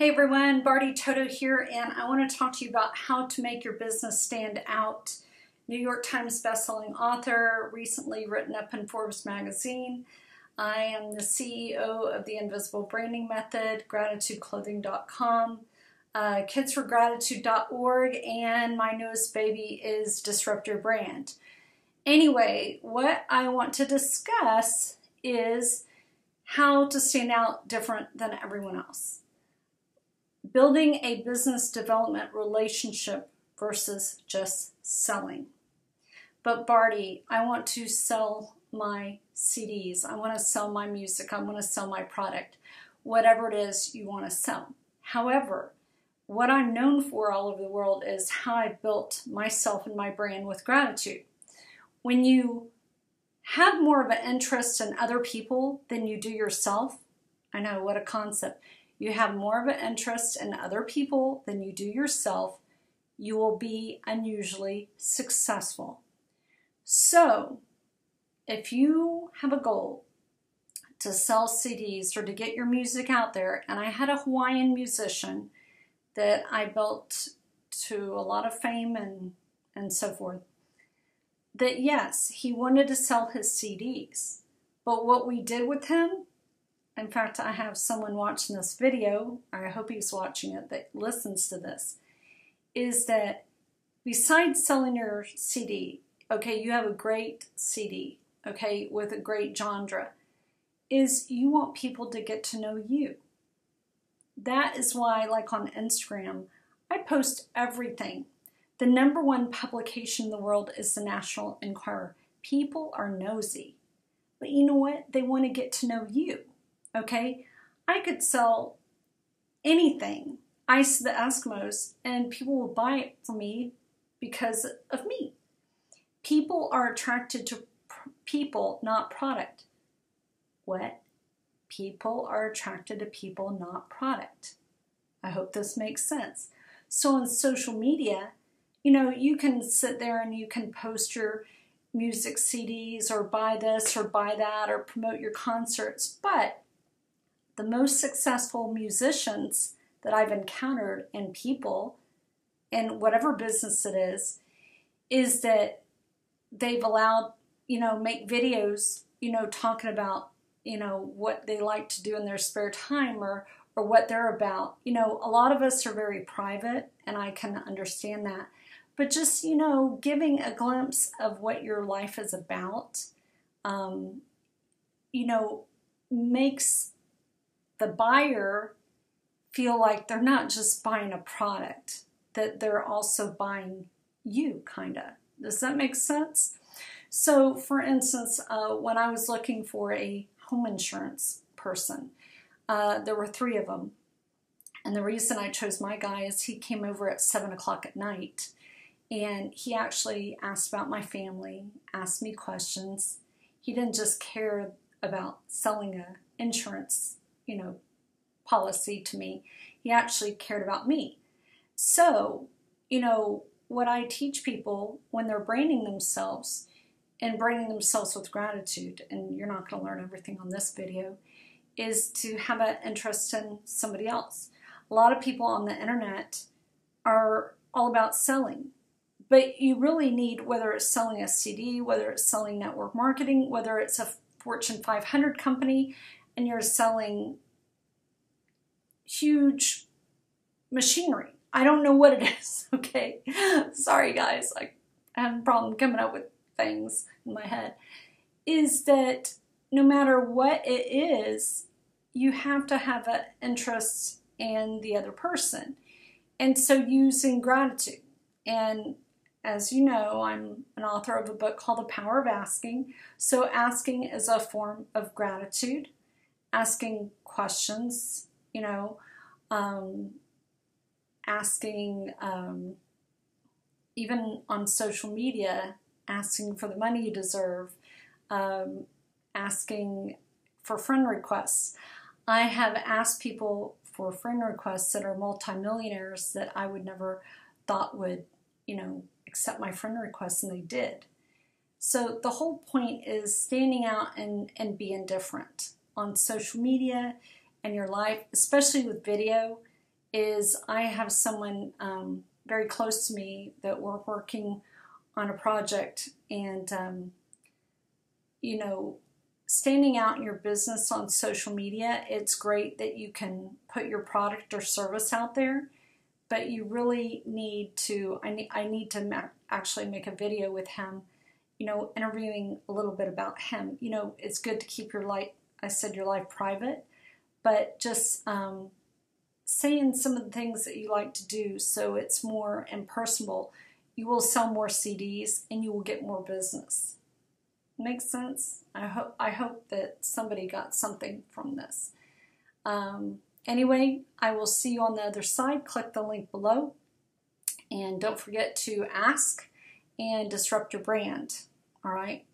Hey everyone, Barty Toto here, and I want to talk to you about how to make your business stand out. New York Times bestselling author, recently written up in Forbes magazine. I am the CEO of the Invisible Branding Method, gratitudeclothing.com, uh, kidsforgratitude.org, and my newest baby is Disrupt Your Brand. Anyway, what I want to discuss is how to stand out different than everyone else building a business development relationship versus just selling. But Barty, I want to sell my CDs. I want to sell my music. I want to sell my product. Whatever it is you want to sell. However, what I'm known for all over the world is how I built myself and my brand with gratitude. When you have more of an interest in other people than you do yourself, I know what a concept you have more of an interest in other people than you do yourself, you will be unusually successful. So, if you have a goal to sell CDs or to get your music out there, and I had a Hawaiian musician that I built to a lot of fame and, and so forth, that yes, he wanted to sell his CDs. But what we did with him in fact, I have someone watching this video, I hope he's watching it, that listens to this, is that besides selling your CD, okay, you have a great CD, okay, with a great genre, is you want people to get to know you. That is why, like on Instagram, I post everything. The number one publication in the world is the National Enquirer. People are nosy. But you know what? They want to get to know you okay? I could sell anything, ice to the Eskimos, and people will buy it from me because of me. People are attracted to people, not product. What? People are attracted to people, not product. I hope this makes sense. So on social media, you know, you can sit there and you can post your music CDs or buy this or buy that or promote your concerts, but the most successful musicians that I've encountered in people, in whatever business it is, is that they've allowed, you know, make videos, you know, talking about, you know, what they like to do in their spare time or or what they're about. You know, a lot of us are very private and I can understand that. But just, you know, giving a glimpse of what your life is about, um, you know, makes the buyer feel like they're not just buying a product, that they're also buying you, kind of. Does that make sense? So, for instance, uh, when I was looking for a home insurance person, uh, there were three of them. And the reason I chose my guy is he came over at 7 o'clock at night and he actually asked about my family, asked me questions. He didn't just care about selling a insurance you know, policy to me. He actually cared about me. So, you know, what I teach people when they're branding themselves and branding themselves with gratitude, and you're not going to learn everything on this video, is to have an interest in somebody else. A lot of people on the internet are all about selling, but you really need, whether it's selling a CD, whether it's selling network marketing, whether it's a Fortune 500 company, and you're selling huge machinery. I don't know what it is, okay? Sorry, guys. I have a problem coming up with things in my head. Is that no matter what it is, you have to have an interest in the other person. And so using gratitude. And as you know, I'm an author of a book called The Power of Asking. So asking is a form of gratitude asking questions, you know, um, asking, um, even on social media, asking for the money you deserve, um, asking for friend requests. I have asked people for friend requests that are multimillionaires that I would never thought would, you know, accept my friend requests, and they did. So the whole point is standing out and, and being different on social media and your life, especially with video, is I have someone um, very close to me that we're working on a project, and um, you know, standing out in your business on social media, it's great that you can put your product or service out there, but you really need to. I need I need to ma- actually make a video with him, you know, interviewing a little bit about him. You know, it's good to keep your life. I said your life private, but just um, saying some of the things that you like to do so it's more impersonal. You will sell more CDs and you will get more business. Makes sense? I hope I hope that somebody got something from this. Um, anyway, I will see you on the other side. Click the link below. And don't forget to ask and disrupt your brand. All right.